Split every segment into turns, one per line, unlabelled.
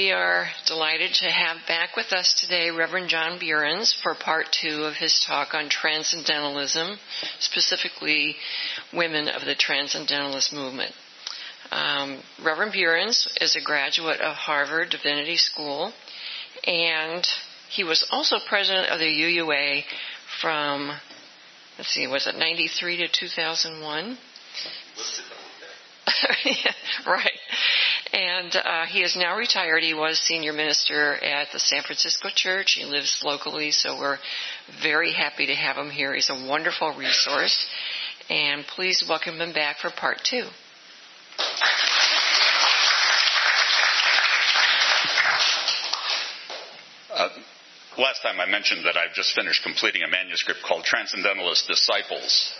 We are delighted to have back with us today Reverend John Buehrens for part two of his talk on transcendentalism, specifically women of the transcendentalist movement. Um, Reverend Buehrens is a graduate of Harvard Divinity School, and he was also president of the UUA from, let's see, was it 93 to 2001? yeah, right. And uh, he is now retired. He was senior minister at the San Francisco Church. He lives locally, so we're very happy to have him here. He's a wonderful resource. And please welcome him back for part two.
Uh, last time I mentioned that I've just finished completing a manuscript called Transcendentalist Disciples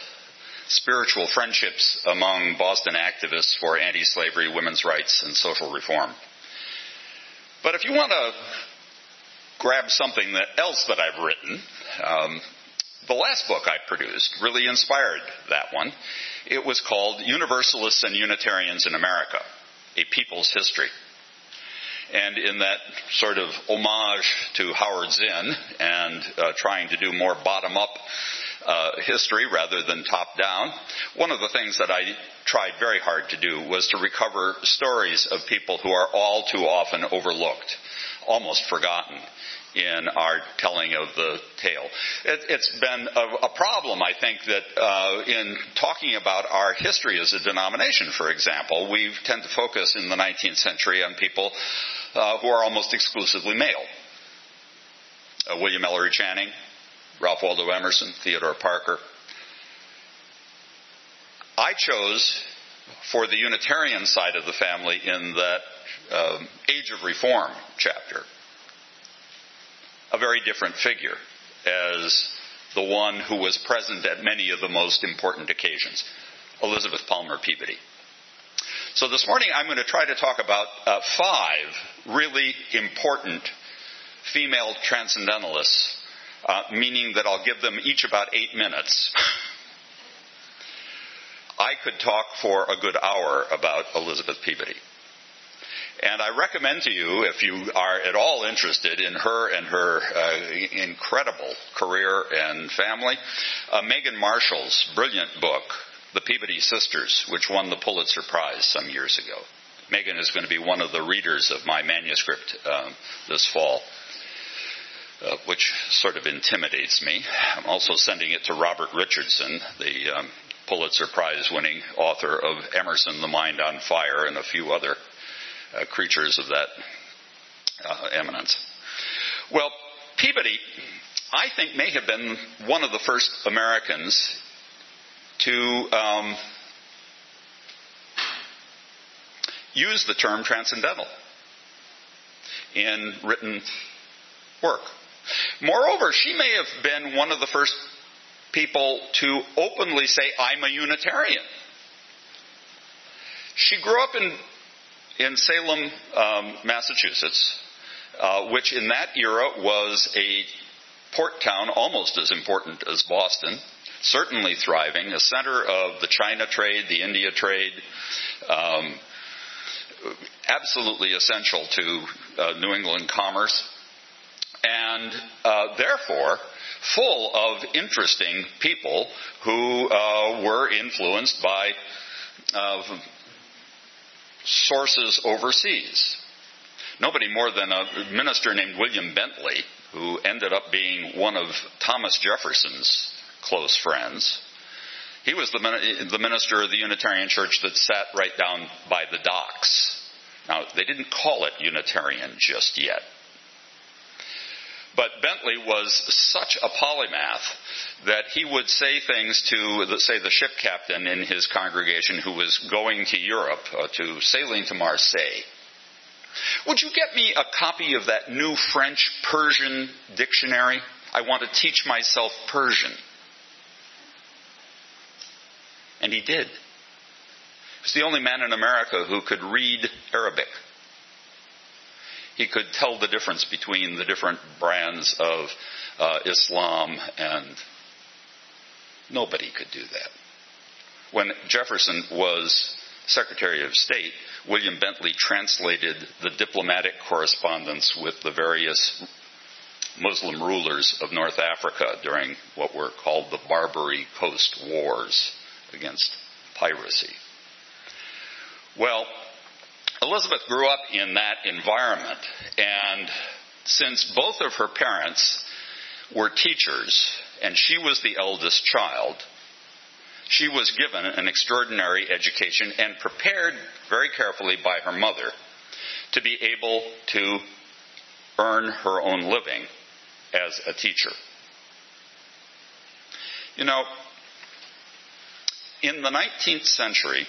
spiritual friendships among Boston activists for anti slavery, women's rights, and social reform. But if you want to grab something that else that I've written, um, the last book I produced really inspired that one. It was called Universalists and Unitarians in America A People's History. And in that sort of homage to Howard Zinn and uh, trying to do more bottom up uh, history rather than top down. One of the things that I tried very hard to do was to recover stories of people who are all too often overlooked, almost forgotten in our telling of the tale. It, has been a, a, problem, I think, that uh, in talking about our history as a denomination, for example, we tend to focus in the 19th century on people uh, who are almost exclusively male. Uh, William Ellery Channing, Ralph Waldo Emerson, Theodore Parker. I chose for the Unitarian side of the family in that um, Age of Reform chapter a very different figure as the one who was present at many of the most important occasions, Elizabeth Palmer Peabody. So this morning I'm going to try to talk about uh, five really important female transcendentalists uh, meaning that I'll give them each about eight minutes. I could talk for a good hour about Elizabeth Peabody. And I recommend to you, if you are at all interested in her and her uh, incredible career and family, uh, Megan Marshall's brilliant book, The Peabody Sisters, which won the Pulitzer Prize some years ago. Megan is going to be one of the readers of my manuscript um, this fall uh, which sort of intimidates me. I'm also sending it to Robert Richardson, the um, Pulitzer Prize winning author of Emerson, The Mind on Fire, and a few other uh, creatures of that uh, eminence. Well, Peabody, I think, may have been one of the first Americans to um, use the term transcendental in written work. Moreover, she may have been one of the first people to openly say, I'm a Unitarian. She grew up in, in Salem, um, Massachusetts, uh, which in that era was a port town almost as important as Boston, certainly thriving, a center of the China trade, the India trade, um, absolutely essential to uh, New England commerce and uh, therefore full of interesting people who uh, were influenced by uh, sources overseas. Nobody more than a minister named William Bentley, who ended up being one of Thomas Jefferson's close friends. He was the, the minister of the Unitarian Church that sat right down by the docks. Now, they didn't call it Unitarian just yet. But Bentley was such a polymath that he would say things to, say, the ship captain in his congregation who was going to Europe, uh, to sailing to Marseille. Would you get me a copy of that new French Persian dictionary? I want to teach myself Persian. And he did. He was the only man in America who could read Arabic he could tell the difference between the different brands of uh, Islam, and nobody could do that. When Jefferson was Secretary of State, William Bentley translated the diplomatic correspondence with the various Muslim rulers of North Africa during what were called the Barbary Coast Wars against piracy. Well, Elizabeth grew up in that environment, and since both of her parents were teachers and she was the eldest child, she was given an extraordinary education and prepared very carefully by her mother to be able to earn her own living as a teacher. You know, in the 19th century,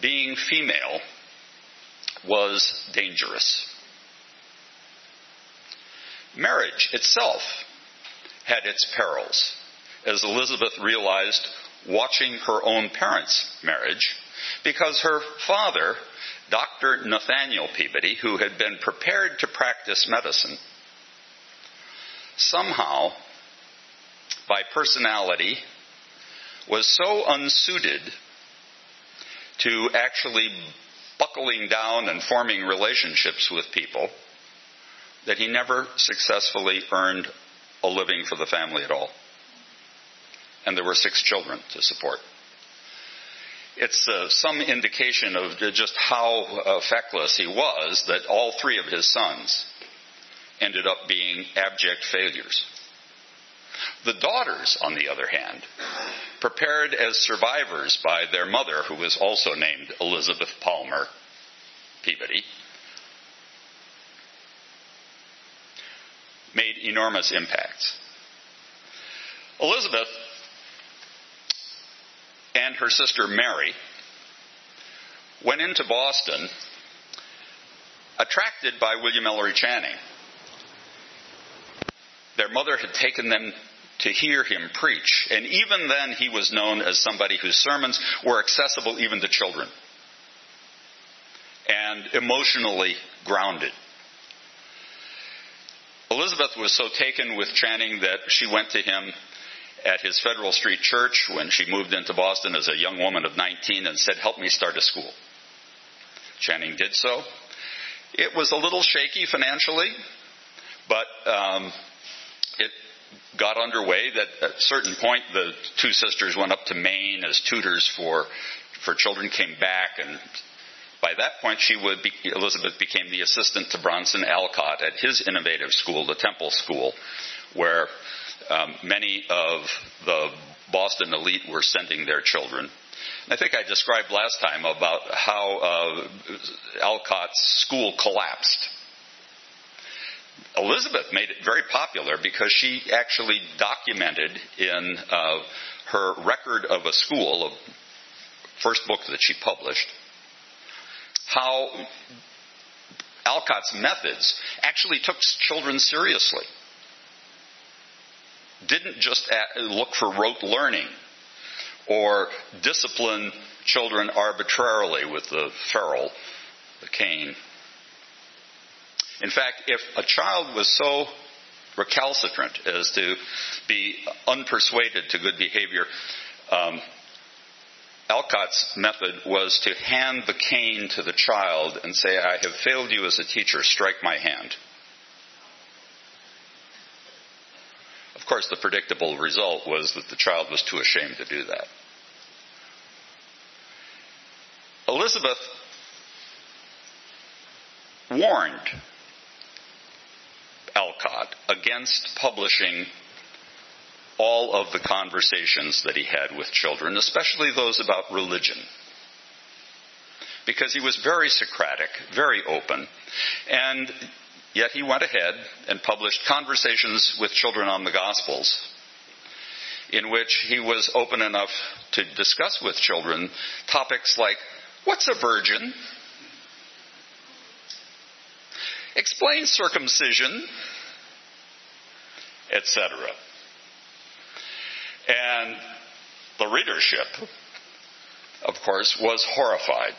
being female was dangerous. Marriage itself had its perils, as Elizabeth realized watching her own parents' marriage, because her father, Dr. Nathaniel Peabody, who had been prepared to practice medicine, somehow, by personality, was so unsuited to actually buckling down and forming relationships with people that he never successfully earned a living for the family at all. And there were six children to support. It's uh, some indication of just how uh, feckless he was that all three of his sons ended up being abject failures. The daughters, on the other hand, prepared as survivors by their mother, who was also named Elizabeth Palmer Peabody, made enormous impacts. Elizabeth and her sister Mary went into Boston attracted by William Ellery Channing. Their mother had taken them to hear him preach, and even then he was known as somebody whose sermons were accessible even to children and emotionally grounded. Elizabeth was so taken with Channing that she went to him at his Federal Street church when she moved into Boston as a young woman of 19 and said, Help me start a school. Channing did so. It was a little shaky financially, but um, it got underway that at a certain point the two sisters went up to Maine as tutors for for children came back and by that point, she would be, Elizabeth became the assistant to Bronson Alcott at his innovative school, the Temple School, where um, many of the Boston elite were sending their children. I think I described last time about how uh, Alcott's school collapsed. Elizabeth made it very popular because she actually documented in uh, her record of a school, a first book that she published, how Alcott's methods actually took children seriously. Didn't just look for rote learning or discipline children arbitrarily with the ferule, the cane. In fact, if a child was so recalcitrant as to be unpersuaded to good behavior, um, Alcott's method was to hand the cane to the child and say, I have failed you as a teacher, strike my hand. Of course, the predictable result was that the child was too ashamed to do that. Elizabeth warned Against publishing all of the conversations that he had with children, especially those about religion. Because he was very Socratic, very open, and yet he went ahead and published Conversations with Children on the Gospels, in which he was open enough to discuss with children topics like what's a virgin? Explain circumcision, etc. And the readership, of course, was horrified.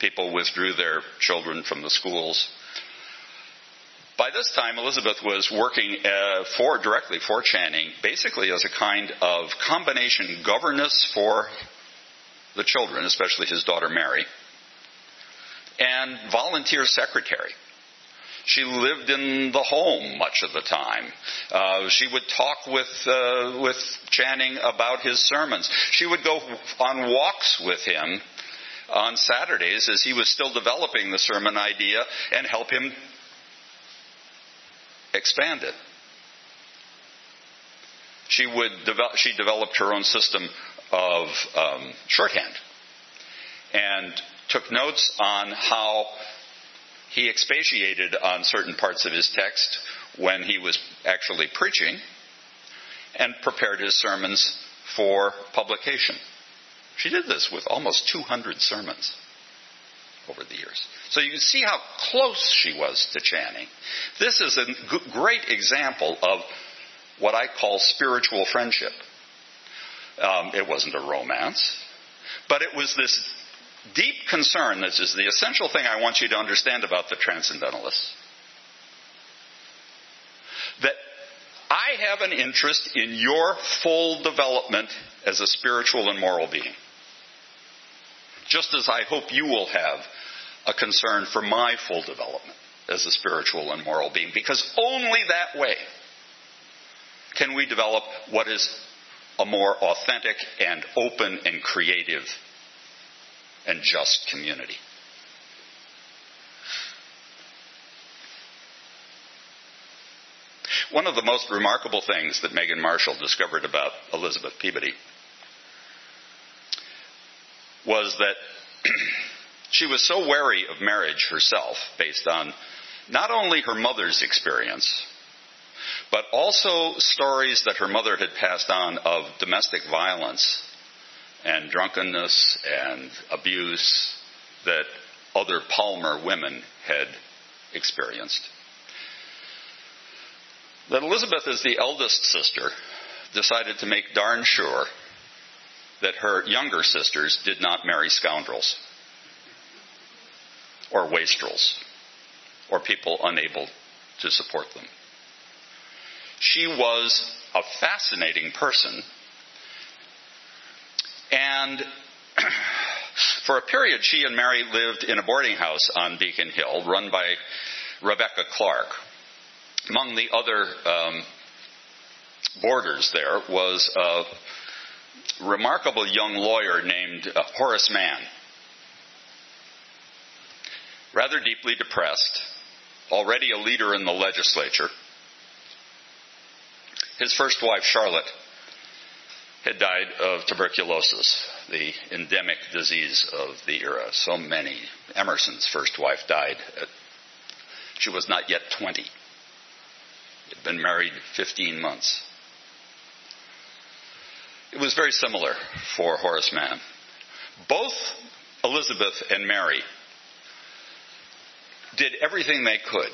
People withdrew their children from the schools. By this time, Elizabeth was working uh, for directly for Channing, basically as a kind of combination governess for the children, especially his daughter Mary, and volunteer secretary. She lived in the home much of the time. Uh, she would talk with uh, with Channing about his sermons. She would go on walks with him on Saturdays as he was still developing the sermon idea and help him expand it. She would develop, she developed her own system of um, shorthand and took notes on how he expatiated on certain parts of his text when he was actually preaching and prepared his sermons for publication. She did this with almost 200 sermons over the years. So you can see how close she was to Channing. This is a great example of what I call spiritual friendship. Um, it wasn't a romance, but it was this deep concern. This is the essential thing I want you to understand about the transcendentalists. That I have an interest in your full development as a spiritual and moral being. Just as I hope you will have a concern for my full development as a spiritual and moral being. Because only that way can we develop what is a more authentic and open and creative and just community. One of the most remarkable things that Megan Marshall discovered about Elizabeth Peabody was that she was so wary of marriage herself based on not only her mother's experience, but also stories that her mother had passed on of domestic violence and drunkenness and abuse that other Palmer women had experienced. That Elizabeth, as the eldest sister, decided to make darn sure that her younger sisters did not marry scoundrels or wastrels or people unable to support them. She was a fascinating person and for a period, she and Mary lived in a boarding house on Beacon Hill run by Rebecca Clark. Among the other um, boarders there was a remarkable young lawyer named uh, Horace Mann. Rather deeply depressed, already a leader in the legislature. His first wife, Charlotte, had died of tuberculosis, the endemic disease of the era. So many. Emerson's first wife died. At, she was not yet 20. Had been married 15 months. It was very similar for Horace Mann. Both Elizabeth and Mary did everything they could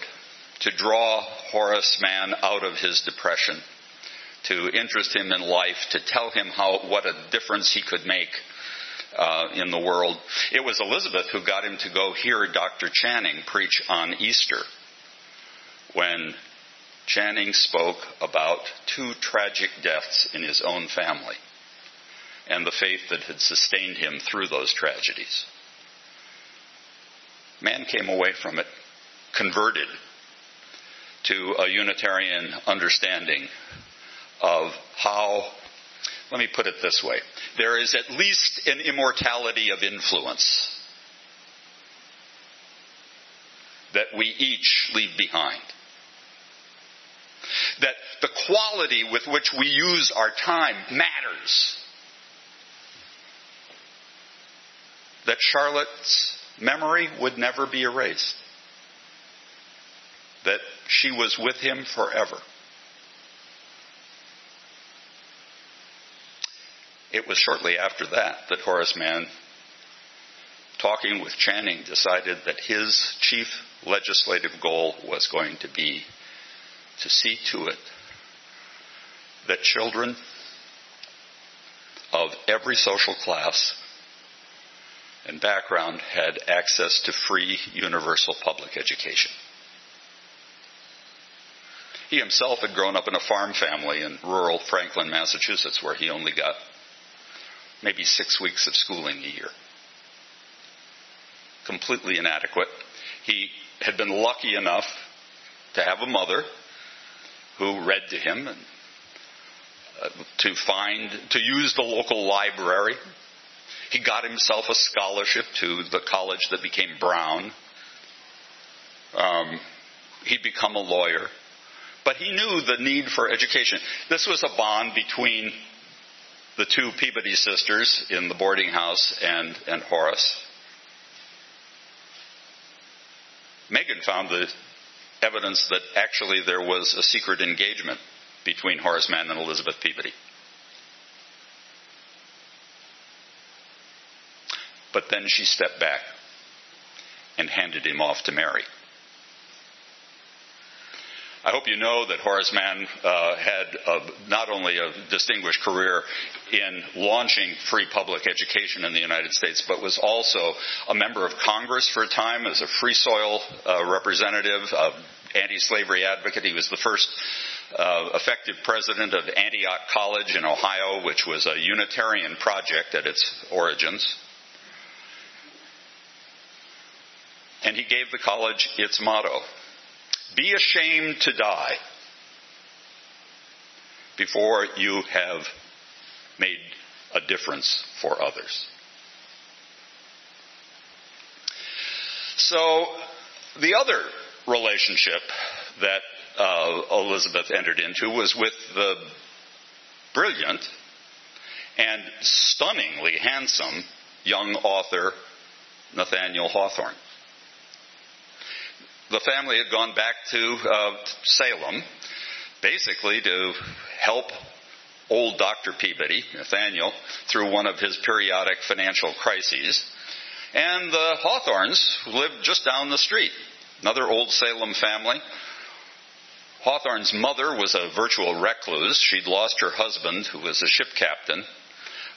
to draw Horace Mann out of his depression to interest him in life, to tell him how what a difference he could make uh, in the world. It was Elizabeth who got him to go hear Dr. Channing preach on Easter when Channing spoke about two tragic deaths in his own family and the faith that had sustained him through those tragedies. Mann came away from it converted to a Unitarian understanding of how, let me put it this way, there is at least an immortality of influence that we each leave behind. That the quality with which we use our time matters. That Charlotte's memory would never be erased. That she was with him forever. It was shortly after that that Horace Mann, talking with Channing, decided that his chief legislative goal was going to be to see to it that children of every social class and background had access to free universal public education. He himself had grown up in a farm family in rural Franklin, Massachusetts, where he only got maybe six weeks of schooling a year. Completely inadequate. He had been lucky enough to have a mother who read to him and uh, to find, to use the local library. He got himself a scholarship to the college that became Brown. Um, he'd become a lawyer. But he knew the need for education. This was a bond between the two Peabody sisters in the boarding house and, and Horace. Megan found the evidence that actually there was a secret engagement between Horace Mann and Elizabeth Peabody. But then she stepped back and handed him off to Mary. I hope you know that Horace Mann uh, had a, not only a distinguished career in launching free public education in the United States, but was also a member of Congress for a time as a free soil uh, representative, uh, anti-slavery advocate. He was the first uh, effective president of Antioch College in Ohio, which was a Unitarian project at its origins. And he gave the college its motto be ashamed to die before you have made a difference for others. So, the other relationship that uh, Elizabeth entered into was with the brilliant and stunningly handsome young author Nathaniel Hawthorne the family had gone back to uh, Salem, basically to help old Dr. Peabody, Nathaniel, through one of his periodic financial crises. And the Hawthornes lived just down the street. Another old Salem family. Hawthorne's mother was a virtual recluse. She'd lost her husband, who was a ship captain,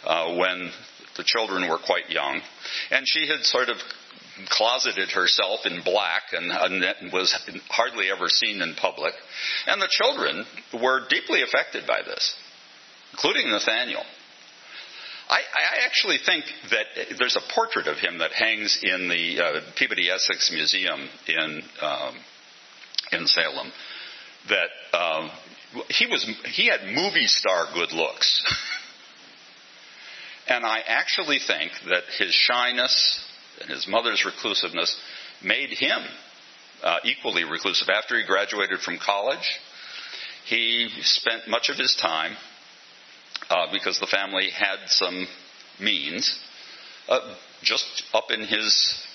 uh, when the children were quite young. And she had sort of closeted herself in black and, was hardly ever seen in public. And the children were deeply affected by this, including Nathaniel. I, I, actually think that there's a portrait of him that hangs in the uh, Peabody Essex Museum in um, in Salem. That um, he was he had movie star good looks, and I actually think that his shyness and his mother's reclusiveness made him uh, equally reclusive. After he graduated from college, he spent much of his time, uh, because the family had some means, uh, just up in his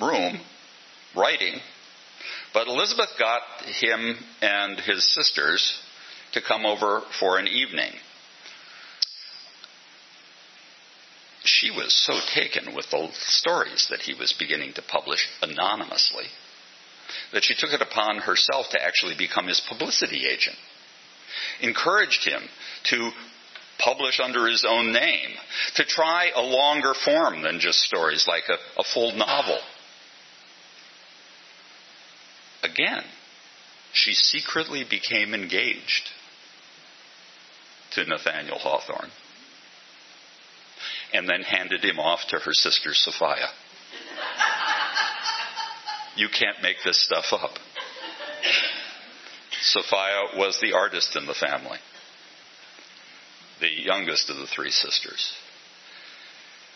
room writing. But Elizabeth got him and his sisters to come over for an evening. She was so taken with the stories that he was beginning to publish anonymously that she took it upon herself to actually become his publicity agent, encouraged him to publish under his own name, to try a longer form than just stories like a, a full novel. Again, she secretly became engaged to Nathaniel Hawthorne and then handed him off to her sister Sophia. you can't make this stuff up. Sophia was the artist in the family, the youngest of the three sisters.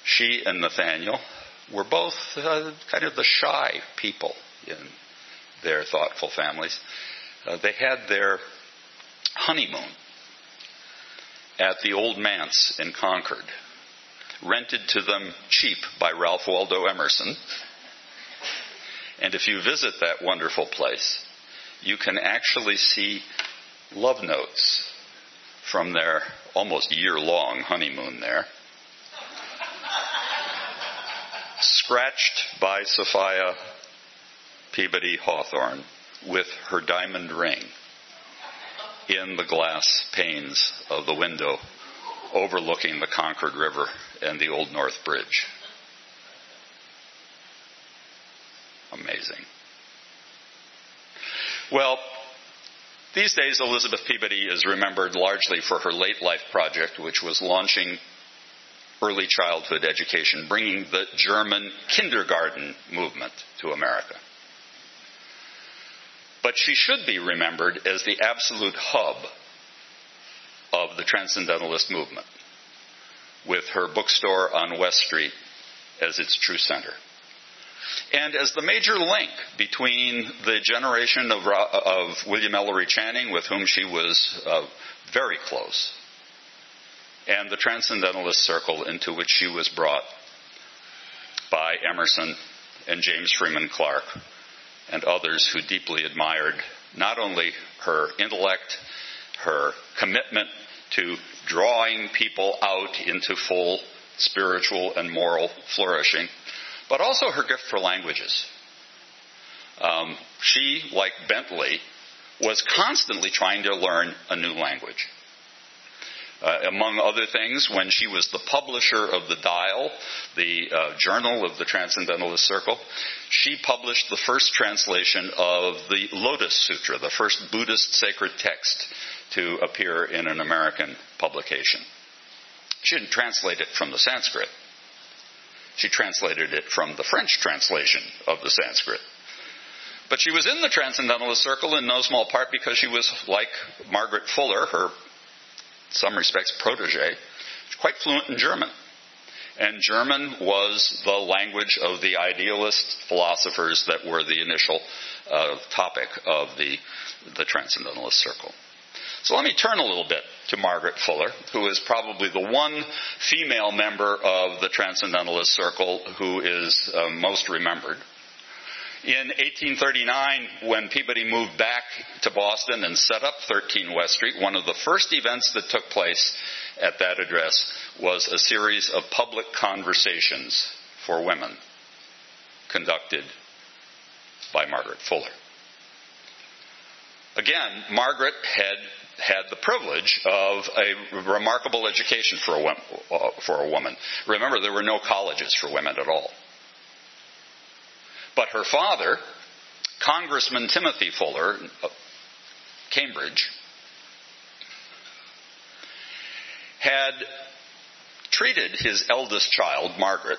She and Nathaniel were both uh, kind of the shy people in their thoughtful families. Uh, they had their honeymoon at the Old Manse in Concord rented to them cheap by Ralph Waldo Emerson. And if you visit that wonderful place, you can actually see love notes from their almost year long honeymoon there. Scratched by Sophia Peabody Hawthorne with her diamond ring in the glass panes of the window overlooking the Concord River and the Old North Bridge. Amazing. Well, these days, Elizabeth Peabody is remembered largely for her late life project, which was launching early childhood education, bringing the German kindergarten movement to America. But she should be remembered as the absolute hub of the Transcendentalist movement, with her bookstore on West Street as its true center. And as the major link between the generation of, of William Ellery Channing, with whom she was uh, very close, and the Transcendentalist circle into which she was brought by Emerson and James Freeman Clarke and others who deeply admired not only her intellect, her commitment to drawing people out into full spiritual and moral flourishing, but also her gift for languages. Um, she, like Bentley, was constantly trying to learn a new language. Uh, among other things, when she was the publisher of the Dial, the uh, journal of the Transcendentalist Circle, she published the first translation of the Lotus Sutra, the first Buddhist sacred text to appear in an American publication. She didn't translate it from the Sanskrit. She translated it from the French translation of the Sanskrit. But she was in the Transcendentalist Circle in no small part because she was like Margaret Fuller, her in some respects protege, quite fluent in German. And German was the language of the idealist philosophers that were the initial uh, topic of the, the Transcendentalist Circle. So let me turn a little bit to Margaret Fuller, who is probably the one female member of the Transcendentalist Circle who is uh, most remembered. In 1839, when Peabody moved back to Boston and set up 13 West Street, one of the first events that took place at that address was a series of public conversations for women conducted by Margaret Fuller. Again, Margaret had had the privilege of a remarkable education for a, uh, for a woman. Remember, there were no colleges for women at all. But her father, Congressman Timothy Fuller, of Cambridge, had treated his eldest child, Margaret,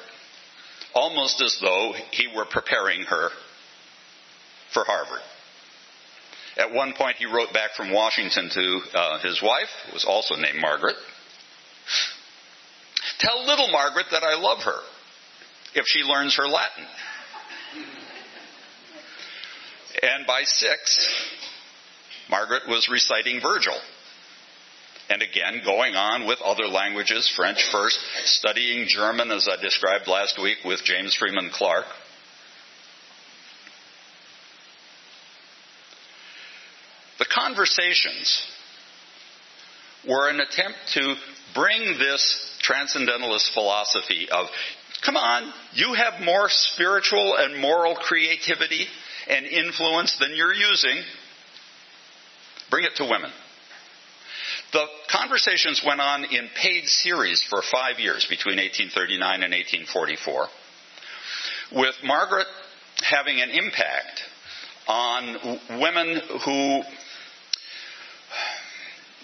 almost as though he were preparing her for Harvard. At one point, he wrote back from Washington to uh, his wife, who was also named Margaret. Tell little Margaret that I love her if she learns her Latin. And by six, Margaret was reciting Virgil. And again, going on with other languages, French first, studying German, as I described last week with James Freeman Clarke. The conversations were an attempt to bring this transcendentalist philosophy of, come on, you have more spiritual and moral creativity and influence than you're using. Bring it to women. The conversations went on in paid series for five years between 1839 and 1844, with Margaret having an impact on women who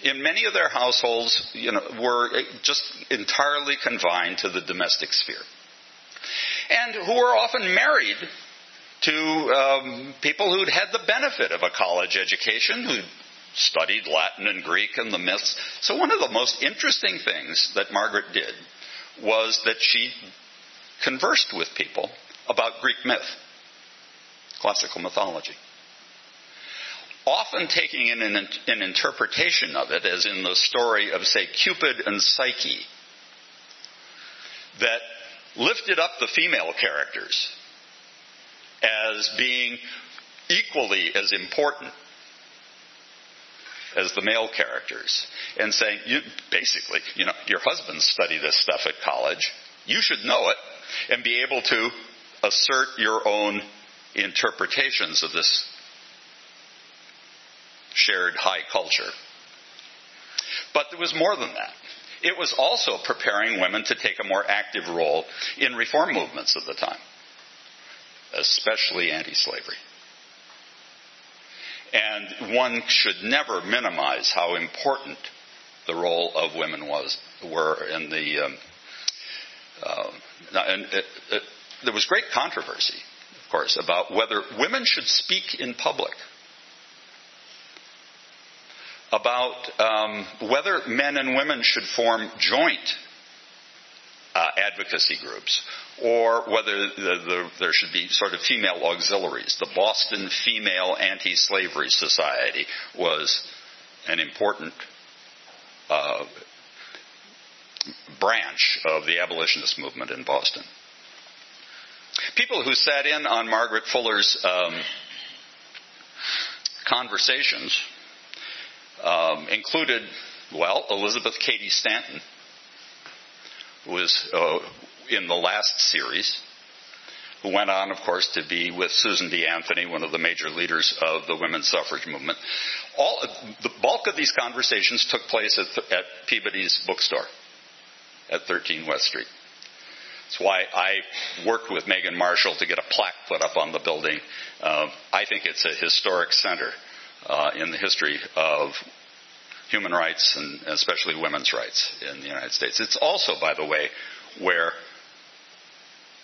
in many of their households, you know, were just entirely confined to the domestic sphere. And who were often married to um, people who'd had the benefit of a college education, who'd studied Latin and Greek and the myths. So one of the most interesting things that Margaret did was that she conversed with people about Greek myth, classical mythology. Often taking in an, an interpretation of it, as in the story of, say, Cupid and Psyche, that lifted up the female characters as being equally as important as the male characters and saying, you, basically, you know, your husbands study this stuff at college. You should know it and be able to assert your own interpretations of this shared high culture. But there was more than that. It was also preparing women to take a more active role in reform movements of the time especially anti slavery. And one should never minimize how important the role of women was were in the um, Uh, and it, it, there was great controversy, of course, about whether women should speak in public, about um, whether men and women should form joint uh, advocacy groups, or whether the, the, there should be sort of female auxiliaries. The Boston Female Anti Slavery Society was an important uh, branch of the abolitionist movement in Boston. People who sat in on Margaret Fuller's um, conversations um, included, well, Elizabeth Cady Stanton, who was uh, in the last series, who went on, of course, to be with Susan B. Anthony, one of the major leaders of the women's suffrage movement. All, the bulk of these conversations took place at, at Peabody's bookstore at 13 West Street. That's why I worked with Megan Marshall to get a plaque put up on the building. Uh, I think it's a historic center uh, in the history of human rights and especially women's rights in the United States. It's also, by the way, where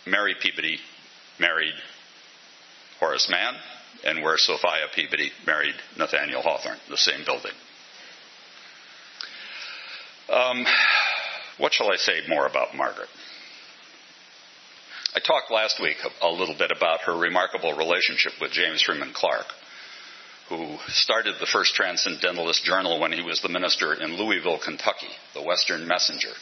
Mary Peabody married Horace Mann and where Sophia Peabody married Nathaniel Hawthorne, the same building. Um, what shall I say more about Margaret? I talked last week a little bit about her remarkable relationship with James Freeman Clarke, who started the first Transcendentalist Journal when he was the minister in Louisville, Kentucky, the Western Messenger,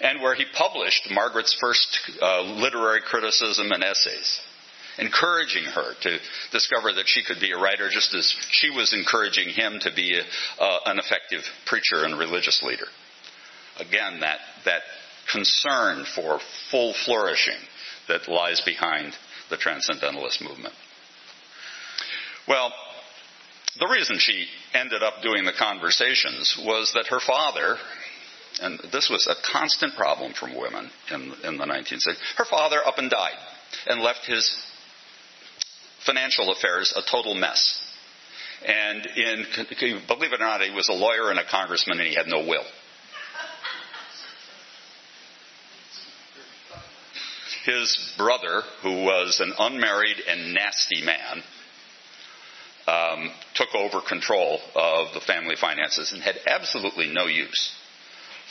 and where he published Margaret's first uh, literary criticism and essays, encouraging her to discover that she could be a writer just as she was encouraging him to be a, uh, an effective preacher and religious leader. Again, that, that concern for full flourishing that lies behind the Transcendentalist movement. Well, the reason she ended up doing the conversations was that her father, and this was a constant problem from women in, in the 1960s, her father up and died and left his financial affairs a total mess. And in, believe it or not, he was a lawyer and a congressman and he had no will. his brother, who was an unmarried and nasty man, um, took over control of the family finances and had absolutely no use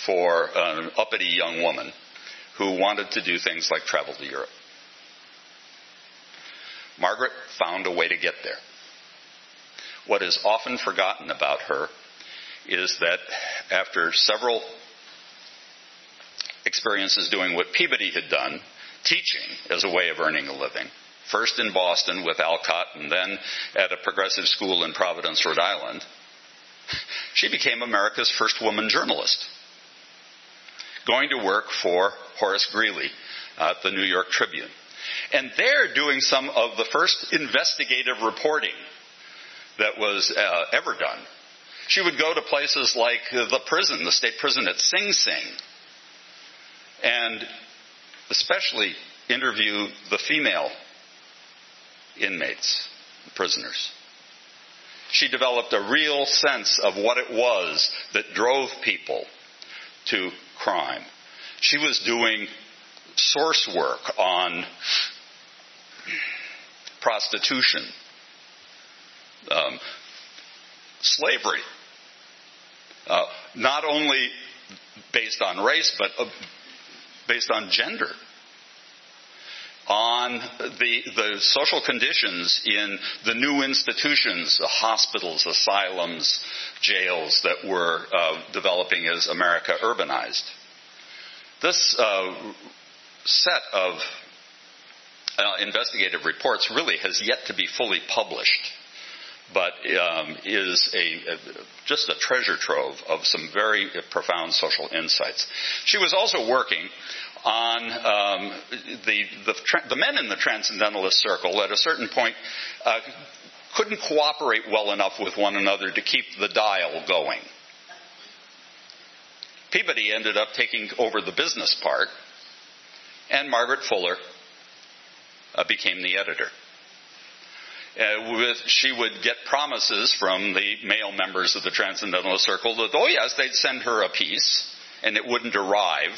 for an uppity young woman who wanted to do things like travel to Europe. Margaret found a way to get there. What is often forgotten about her is that after several experiences doing what Peabody had done, teaching as a way of earning a living. First in Boston with Alcott and then at a progressive school in Providence, Rhode Island. She became America's first woman journalist, going to work for Horace Greeley at the New York Tribune. And there doing some of the first investigative reporting that was uh, ever done. She would go to places like the prison, the state prison at Sing Sing, and especially interview the female inmates, prisoners. She developed a real sense of what it was that drove people to crime. She was doing source work on prostitution, um, slavery, uh, not only based on race, but uh, based on gender, on the, the social conditions in the new institutions, the hospitals, asylums, jails that were uh, developing as America urbanized. This uh, set of uh, investigative reports really has yet to be fully published but um, is a, a, just a treasure trove of some very profound social insights. She was also working on um, the, the, the, men in the transcendentalist circle at a certain point uh, couldn't cooperate well enough with one another to keep the dial going. Peabody ended up taking over the business part, and Margaret Fuller uh, became the editor uh, with, she would get promises from the male members of the Transcendentalist Circle that, oh yes, they'd send her a piece and it wouldn't arrive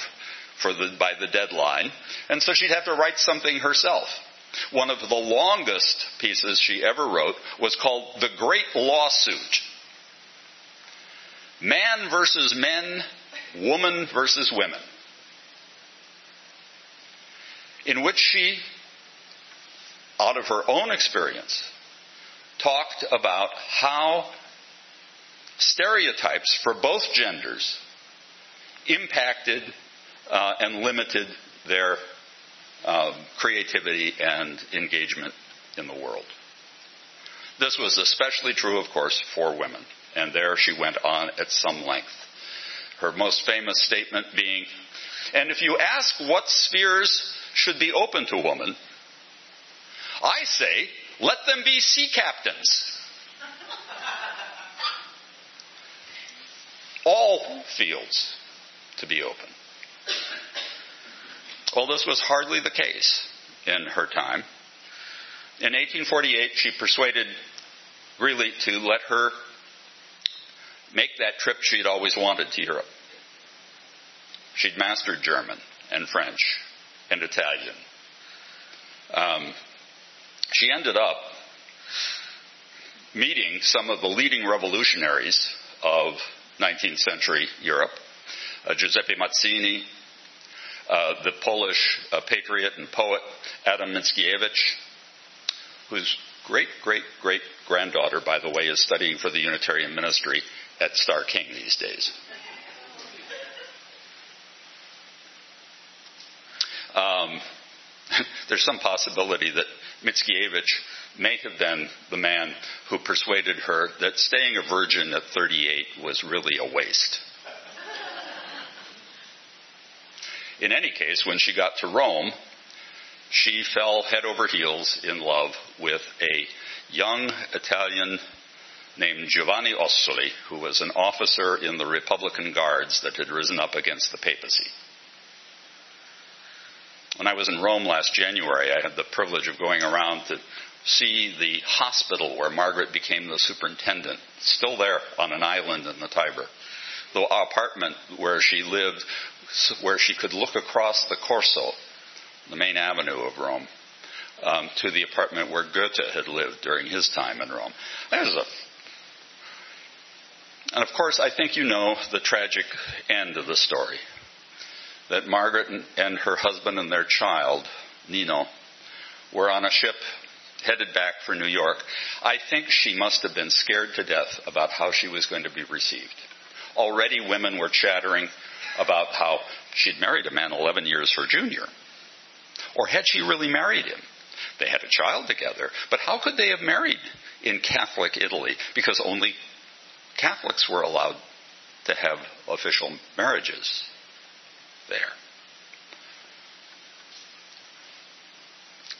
for the, by the deadline, and so she'd have to write something herself. One of the longest pieces she ever wrote was called The Great Lawsuit. Man versus men, woman versus women. In which she, out of her own experience, talked about how stereotypes for both genders impacted uh, and limited their uh, creativity and engagement in the world. This was especially true, of course, for women, and there she went on at some length. Her most famous statement being, and if you ask what spheres should be open to women, I say, let them be sea captains. All fields to be open. Well, this was hardly the case in her time. In 1848, she persuaded Greeley to let her make that trip she'd always wanted to Europe. She'd mastered German and French and Italian. Um, she ended up meeting some of the leading revolutionaries of 19th century Europe, uh, Giuseppe Mazzini, uh, the Polish uh, patriot and poet Adam Mickiewicz, whose great great great granddaughter, by the way, is studying for the Unitarian ministry at Starr King these days. Um, there's some possibility that Mickiewicz may have been the man who persuaded her that staying a virgin at 38 was really a waste. In any case, when she got to Rome, she fell head over heels in love with a young Italian named Giovanni Ossoli, who was an officer in the Republican Guards that had risen up against the papacy. When I was in Rome last January, I had the privilege of going around to see the hospital where Margaret became the superintendent, still there on an island in the Tiber. The apartment where she lived, where she could look across the Corso, the main avenue of Rome, um, to the apartment where Goethe had lived during his time in Rome. A and of course, I think you know the tragic end of the story that Margaret and her husband and their child, Nino, were on a ship headed back for New York. I think she must have been scared to death about how she was going to be received. Already women were chattering about how she'd married a man 11 years her junior. Or had she really married him? They had a child together, but how could they have married in Catholic Italy? Because only Catholics were allowed to have official marriages there.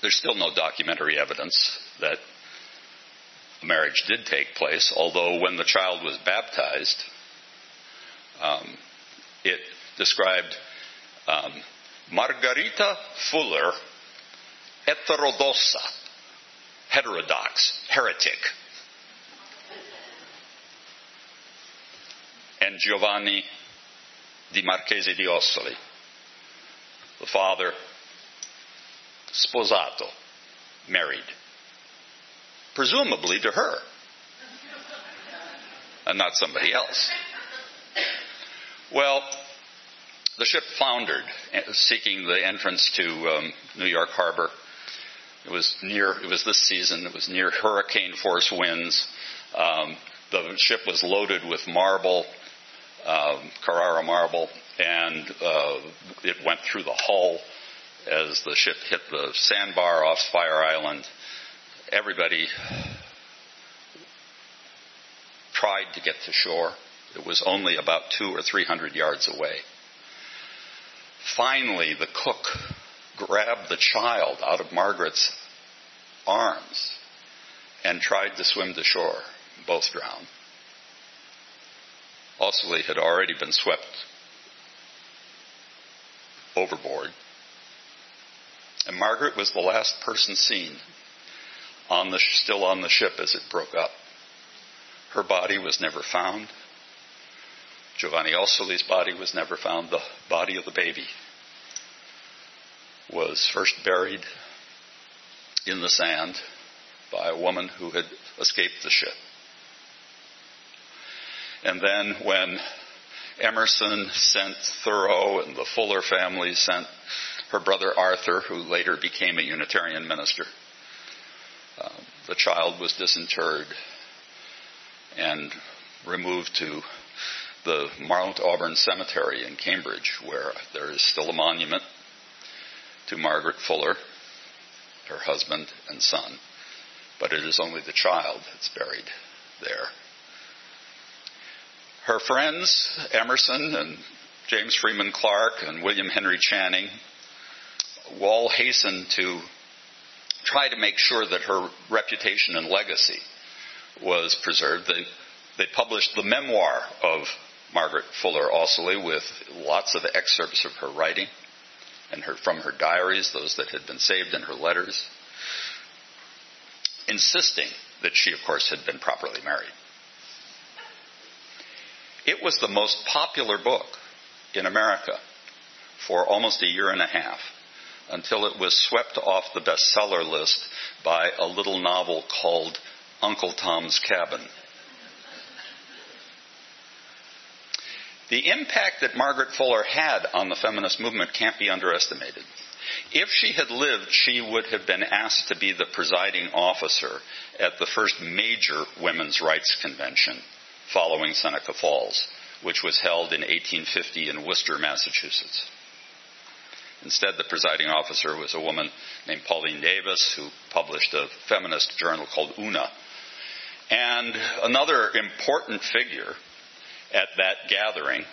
There's still no documentary evidence that a marriage did take place, although when the child was baptized, um, it described um, Margarita Fuller, heterodoxa, heterodox, heretic. And Giovanni di Marchese di Ossoli, the father, sposato, married, presumably to her, and not somebody else. Well, the ship floundered, seeking the entrance to um, New York Harbor. It was near. It was this season. It was near hurricane force winds. Um, the ship was loaded with marble um, Carrara marble, and uh, it went through the hull as the ship hit the sandbar off Fire Island. Everybody tried to get to shore. It was only about two or three hundred yards away. Finally, the cook grabbed the child out of Margaret's arms and tried to swim to shore. Both drowned. Ossoli had already been swept overboard. And Margaret was the last person seen on the, still on the ship as it broke up. Her body was never found. Giovanni Ossoli's body was never found. The body of the baby was first buried in the sand by a woman who had escaped the ship. And then when Emerson sent Thoreau and the Fuller family sent her brother Arthur, who later became a Unitarian minister, uh, the child was disinterred and removed to the Mount Auburn Cemetery in Cambridge, where there is still a monument to Margaret Fuller, her husband and son. But it is only the child that's buried there. Her friends, Emerson and James Freeman Clarke and William Henry Channing, all hastened to try to make sure that her reputation and legacy was preserved. They, they published the memoir of Margaret Fuller Ossoli with lots of excerpts of her writing and her, from her diaries, those that had been saved in her letters, insisting that she, of course, had been properly married. It was the most popular book in America for almost a year and a half until it was swept off the bestseller list by a little novel called Uncle Tom's Cabin. The impact that Margaret Fuller had on the feminist movement can't be underestimated. If she had lived, she would have been asked to be the presiding officer at the first major women's rights convention following Seneca Falls, which was held in 1850 in Worcester, Massachusetts. Instead, the presiding officer was a woman named Pauline Davis who published a feminist journal called Una. And another important figure at that gathering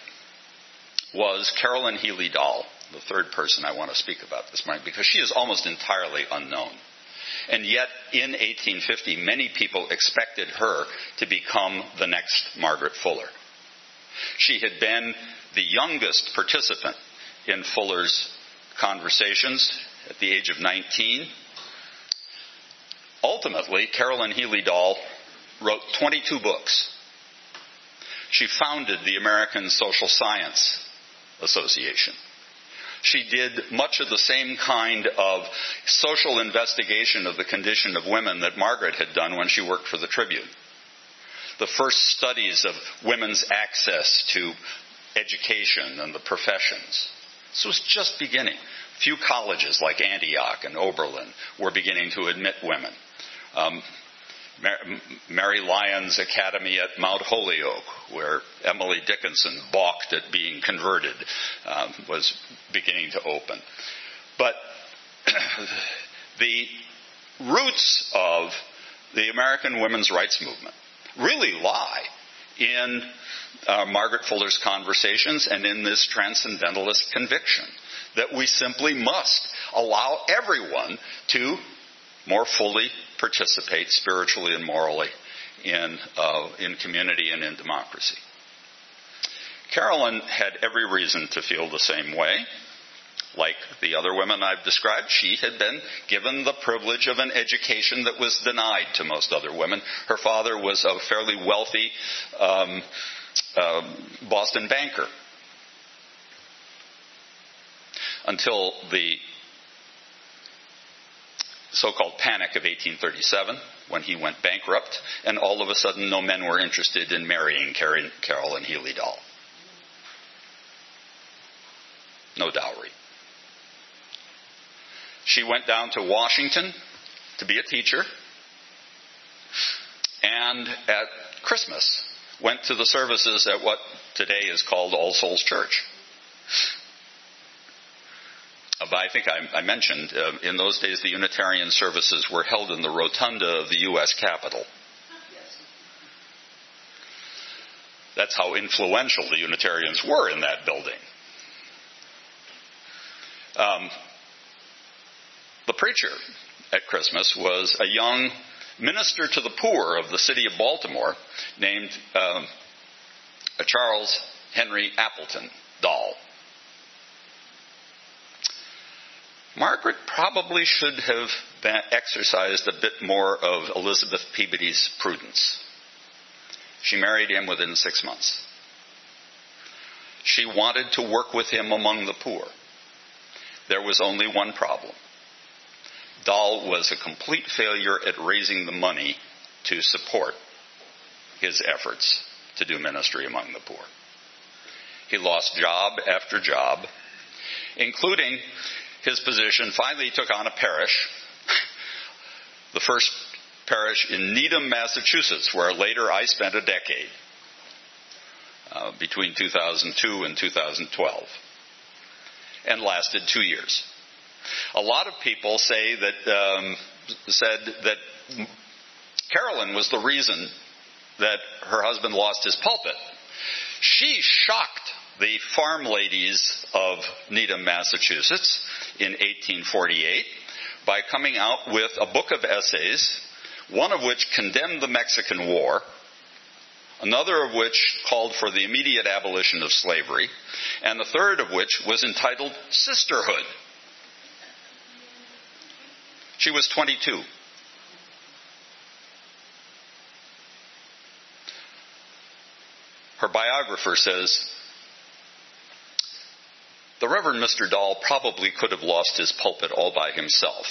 was Carolyn Healey Dall, the third person I want to speak about this morning, because she is almost entirely unknown. And yet, in 1850, many people expected her to become the next Margaret Fuller. She had been the youngest participant in Fuller's conversations at the age of 19. Ultimately, Carolyn Healey Dall wrote 22 books. She founded the American Social Science Association. She did much of the same kind of social investigation of the condition of women that Margaret had done when she worked for the Tribune. The first studies of women's access to education and the professions. This was just beginning. Few colleges like Antioch and Oberlin were beginning to admit women. Um, Mary Lyons Academy at Mount Holyoke, where Emily Dickinson balked at being converted, um, was beginning to open. But the roots of the American women's rights movement really lie in uh, Margaret Fuller's conversations and in this transcendentalist conviction that we simply must allow everyone to more fully participate spiritually and morally in, uh, in community and in democracy. Carolyn had every reason to feel the same way. Like the other women I've described, she had been given the privilege of an education that was denied to most other women. Her father was a fairly wealthy um, uh, Boston banker. Until the so-called panic of 1837 when he went bankrupt, and all of a sudden no men were interested in marrying Carolyn Healey Dall. No dowry. She went down to Washington to be a teacher, and at Christmas went to the services at what today is called All Souls Church. Uh, but I think I, I mentioned uh, in those days the Unitarian services were held in the rotunda of the U.S. Capitol. That's how influential the Unitarians were in that building. Um, the preacher at Christmas was a young minister to the poor of the city of Baltimore named um, Charles Henry Appleton Dall. Margaret probably should have exercised a bit more of Elizabeth Peabody's prudence. She married him within six months. She wanted to work with him among the poor. there was only one problem. Dall was a complete failure at raising the money to support his efforts to do ministry among the poor. He lost job after job, including his position. Finally, he took on a parish, the first parish in Needham, Massachusetts, where later I spent a decade uh, between 2002 and 2012, and lasted two years. A lot of people say that um, said that Carolyn was the reason that her husband lost his pulpit. She shocked the farm ladies of Needham, Massachusetts in 1848 by coming out with a book of essays, one of which condemned the Mexican War, another of which called for the immediate abolition of slavery, and the third of which was entitled Sisterhood. She was 22. Her biographer says the Reverend Mr. Dall probably could have lost his pulpit all by himself.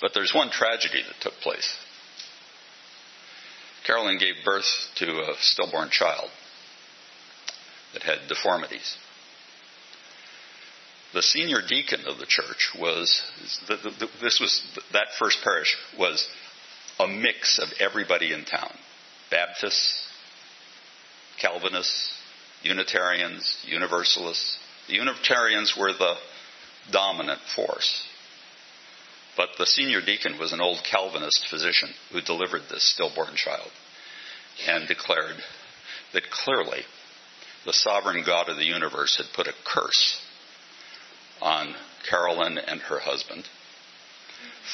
but there's one tragedy that took place. Carolyn gave birth to a stillborn child that had deformities. The senior deacon of the church was, this was, that first parish was a mix of everybody in town. Baptists, Calvinists, Unitarians, Universalists. The Unitarians were the dominant force. But the senior deacon was an old Calvinist physician who delivered this stillborn child and declared that clearly the sovereign God of the universe had put a curse on Carolyn and her husband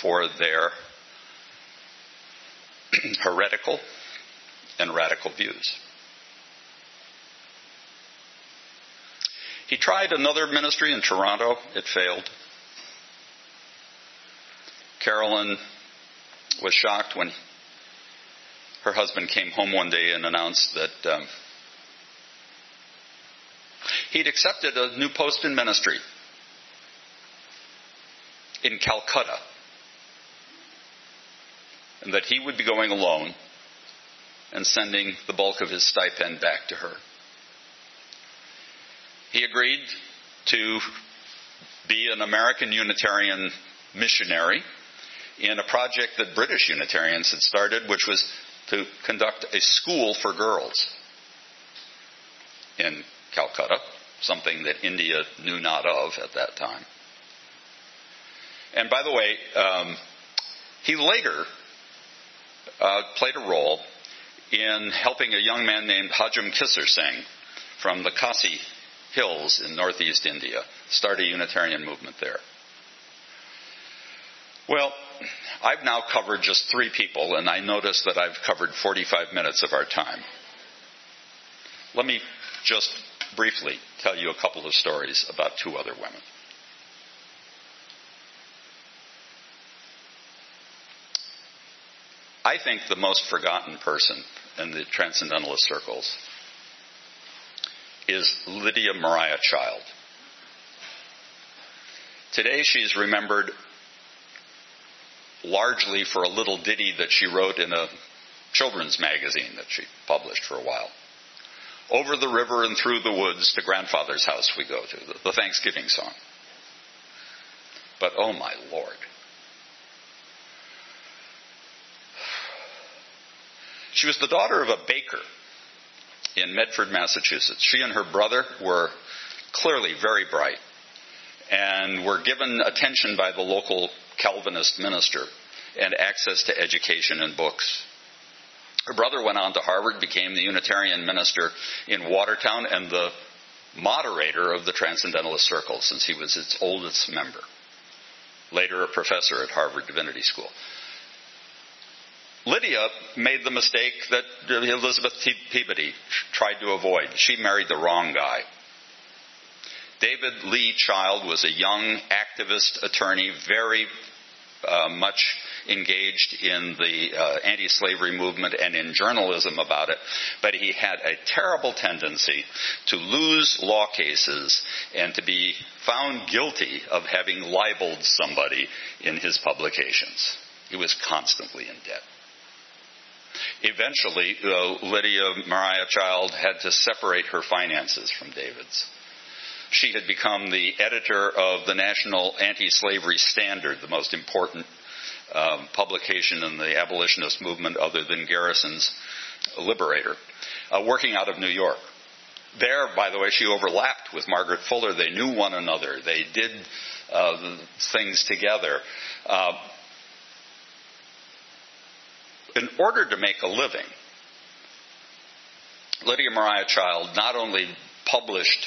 for their heretical and radical views. He tried another ministry in Toronto. It failed. Carolyn was shocked when her husband came home one day and announced that um, he'd accepted a new post in ministry in Calcutta and that he would be going alone and sending the bulk of his stipend back to her. He agreed to be an American Unitarian missionary in a project that British Unitarians had started, which was to conduct a school for girls in Calcutta, something that India knew not of at that time. And by the way, um, he later uh, played a role in helping a young man named Hajom Kissor Singh from the Khasi Hills in northeast India start a Unitarian movement there. Well, I've now covered just three people, and I notice that I've covered 45 minutes of our time. Let me just briefly tell you a couple of stories about two other women. I think the most forgotten person in the Transcendentalist circles is Lydia Maria Child. Today she's remembered largely for a little ditty that she wrote in a children's magazine that she published for a while. Over the river and through the woods to grandfather's house we go to, the Thanksgiving song. But oh my lord. She was the daughter of a baker in Medford, Massachusetts. She and her brother were clearly very bright and were given attention by the local Calvinist minister and access to education and books. Her brother went on to Harvard, became the Unitarian minister in Watertown and the moderator of the Transcendentalist Circle since he was its oldest member. Later, a professor at Harvard Divinity School. Lydia made the mistake that Elizabeth Peabody tried to avoid. She married the wrong guy. David Lee Child was a young activist attorney, very uh, much engaged in the uh, anti slavery movement and in journalism about it, but he had a terrible tendency to lose law cases and to be found guilty of having libeled somebody in his publications. He was constantly in debt. Eventually, uh, Lydia Maria Child had to separate her finances from David's. She had become the editor of the National Anti-Slavery Standard, the most important um, publication in the abolitionist movement other than Garrison's Liberator, uh, working out of New York. There, by the way, she overlapped with Margaret Fuller. They knew one another. They did uh, things together. Uh, in order to make a living, Lydia Maria Child not only published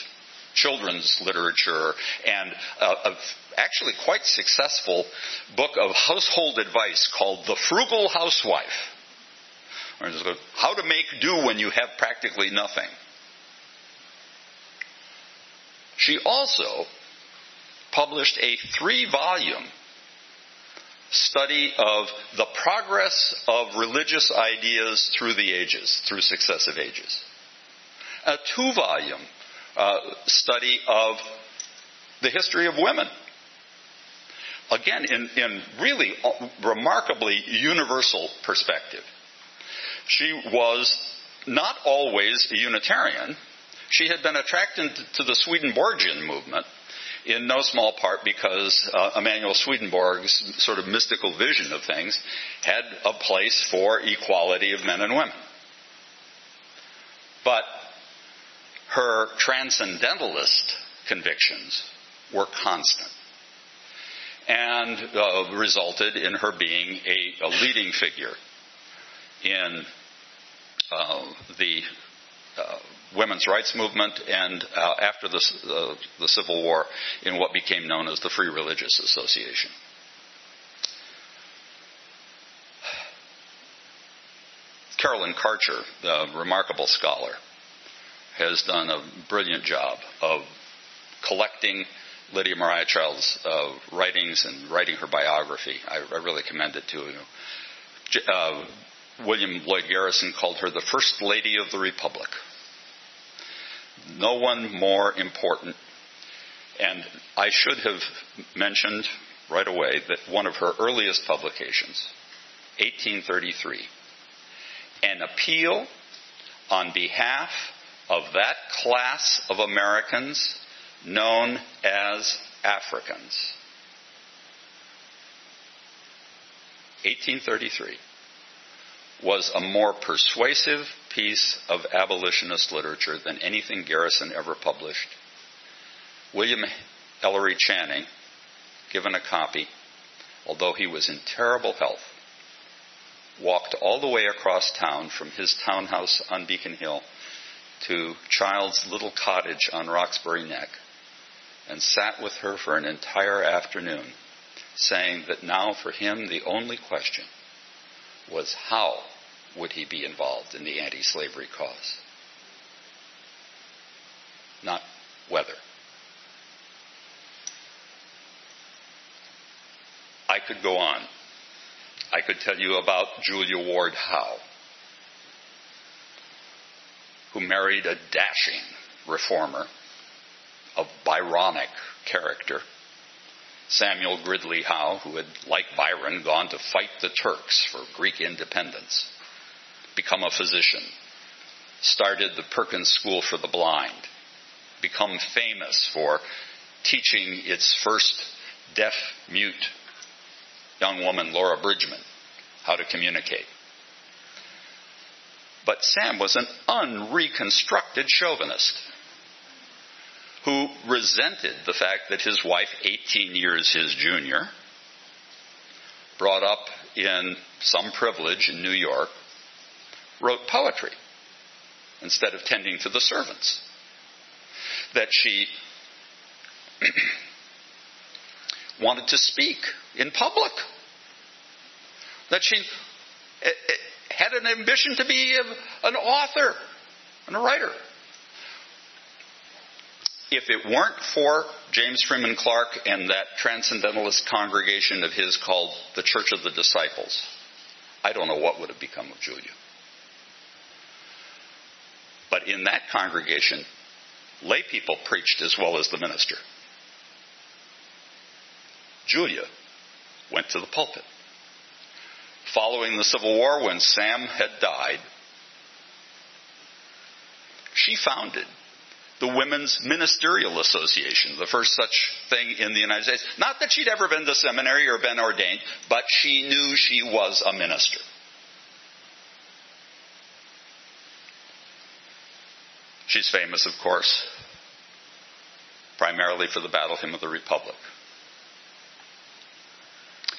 children's literature and a, actually quite successful book of household advice called The Frugal Housewife. How to make do when you have practically nothing. She also published a three volume study of the progress of religious ideas through the ages, through successive ages. A two volume uh, study of the history of women. Again, in, in really remarkably universal perspective. She was not always a Unitarian. She had been attracted to the Swedenborgian movement in no small part because uh, Emanuel Swedenborg's sort of mystical vision of things had a place for equality of men and women. But her transcendentalist convictions were constant and uh, resulted in her being a, a leading figure in uh, the uh, women's rights movement and uh, after the, uh, the Civil War in what became known as the Free Religious Association. Carolyn Karcher, the remarkable scholar, has done a brilliant job of collecting Lydia Maria Child's uh, writings and writing her biography. I, I really commend it to you. Uh, William Lloyd Garrison called her the First Lady of the Republic. No one more important. And I should have mentioned right away that one of her earliest publications, 1833, an appeal on behalf of that class of Americans known as Africans. 1833 was a more persuasive piece of abolitionist literature than anything Garrison ever published. William Ellery Channing, given a copy, although he was in terrible health, walked all the way across town from his townhouse on Beacon Hill to Child's little cottage on Roxbury Neck and sat with her for an entire afternoon, saying that now for him the only question was how would he be involved in the anti slavery cause? Not whether. I could go on. I could tell you about Julia Ward Howe, who married a dashing reformer of Byronic character, Samuel Gridley Howe, who had, like Byron, gone to fight the Turks for Greek independence become a physician, started the Perkins School for the Blind, become famous for teaching its first deaf mute young woman, Laura Bridgman, how to communicate. But Sam was an unreconstructed chauvinist who resented the fact that his wife, 18 years his junior, brought up in some privilege in New York, wrote poetry instead of tending to the servants. That she wanted to speak in public. That she eh, eh, had an ambition to be an author and a writer. if it weren't for James Freeman Clarke and that transcendentalist congregation of his called the Church of the Disciples, I don't know what would have become of Julia. But in that congregation, lay people preached as well as the minister. Julia went to the pulpit. Following the Civil War, when Sam had died, she founded the Women's Ministerial Association, the first such thing in the United States. Not that she'd ever been to seminary or been ordained, but she knew she was a minister. She's famous, of course, primarily for the Battle Hymn of the Republic.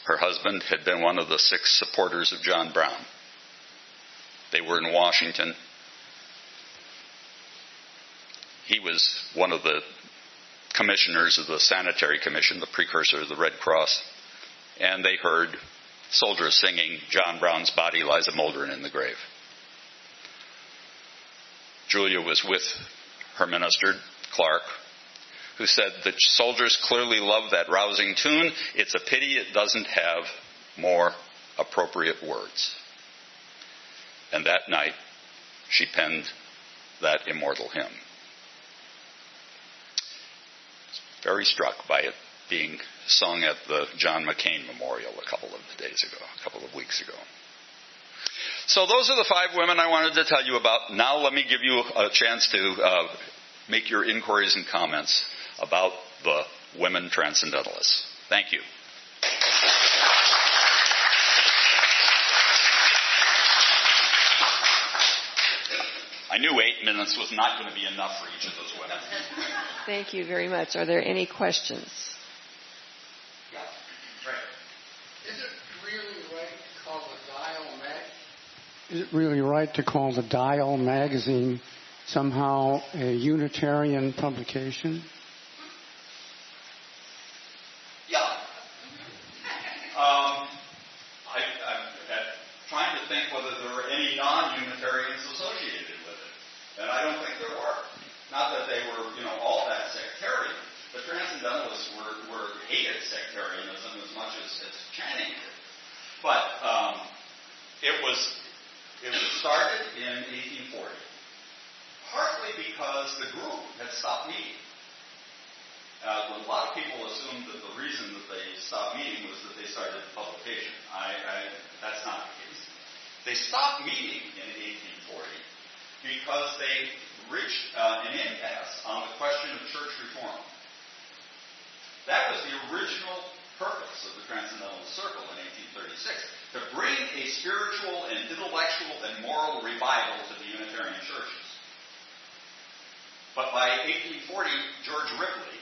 Her husband had been one of the six supporters of John Brown. They were in Washington he was one of the commissioners of the Sanitary Commission, the precursor of the Red Cross, and they heard soldiers singing, John Brown's body lies a mouldering in the grave. Julia was with her minister, Clarke, who said, The soldiers clearly love that rousing tune. It's a pity it doesn't have more appropriate words. And that night, she penned that immortal hymn. very struck by it being sung at the John McCain Memorial a couple of days ago, a couple of weeks ago. So those are the five women I wanted to tell you about. Now let me give you a chance to uh, make your inquiries and comments about the women transcendentalists. Thank you. I knew eight minutes was not going to be enough for each of those women.
Thank you very much. Are there any questions?
Yeah. Right. Is it really right to call the Dial mag? Is it really right to call the Dial magazine somehow a Unitarian publication?
uh, a lot of people assumed that the reason that they stopped meeting was that they started publication. I, I, that's not the case. They stopped meeting in 1840 because they reached uh, an impasse on the question of church reform. That was the original purpose of the Transcendental Circle in 1836, to bring a spiritual and intellectual and moral revival to the Unitarian churches. But by 1840, George Ripley,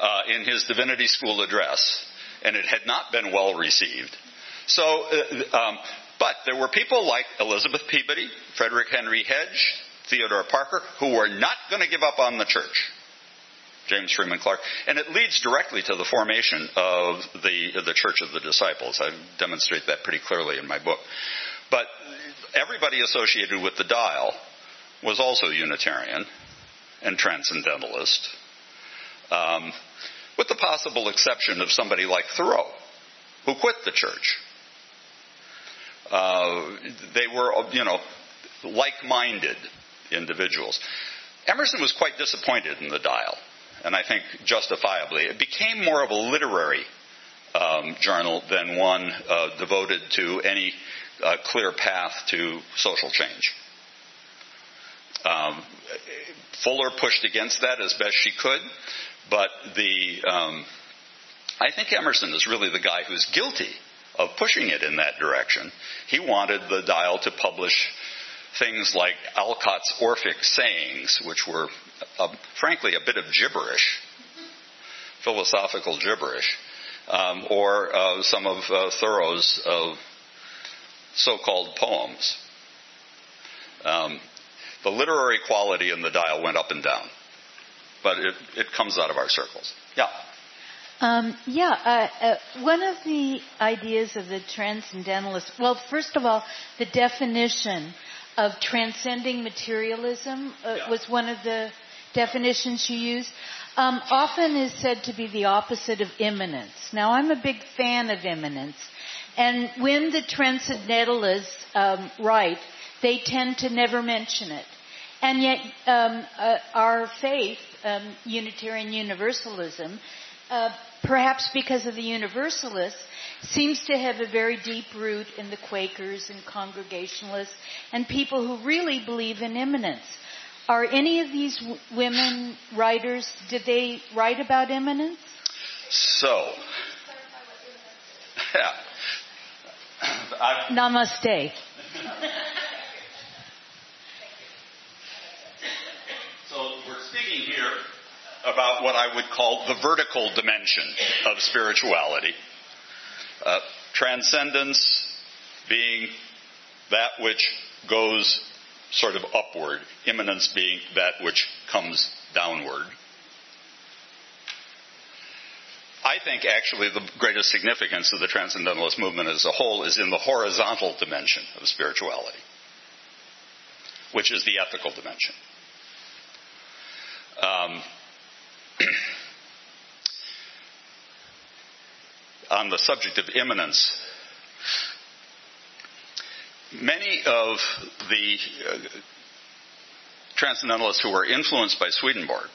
uh, in his divinity school address, and it had not been well received. So, uh, um, but there were people like Elizabeth Peabody, Frederick Henry Hedge, Theodore Parker, who were not going to give up on the church. James Freeman Clarke, and it leads directly to the formation of the the Church of the Disciples. I demonstrate that pretty clearly in my book. But everybody associated with the Dial was also Unitarian, and transcendentalist, um, with the possible exception of somebody like Thoreau, who quit the church. Uh, they were, you know, like-minded individuals. Emerson was quite disappointed in the Dial, and I think justifiably. It became more of a literary um, journal than one uh, devoted to any uh, clear path to social change. Um, Fuller pushed against that as best she could, but the um, I think Emerson is really the guy who's guilty of pushing it in that direction. He wanted the dial to publish things like Alcott's Orphic sayings, which were a, frankly, a bit of gibberish, philosophical gibberish, um, or uh, some of uh, Thoreau's uh, so-called poems. Um, the literary quality in the dial went up and down, but it, it comes out of our circles. Yeah.
Um, yeah, uh, uh, one of the ideas of the transcendentalist, well, first of all, the definition of transcending materialism uh, yeah. was one of the definitions you used. Um, often is said to be the opposite of immanence. Now, I'm a big fan of immanence, and when the transcendentalists um, write, they tend to never mention it. And yet, um, uh, our faith, um, Unitarian Universalism, uh, perhaps because of the Universalists, seems to have a very deep root in the Quakers and Congregationalists and people who really believe in immanence. Are any of these w- women writers, did they write about immanence?
So, yeah.
Namaste.
so we're speaking here about what I would call the vertical dimension of spirituality. Uh, transcendence being that which goes sort of upward, immanence being that which comes downward. I think actually the greatest significance of the Transcendentalist movement as a whole is in the horizontal dimension of spirituality, which is the ethical dimension. Um, on the subject of immanence, many of the uh, transcendentalists who were influenced by Swedenborg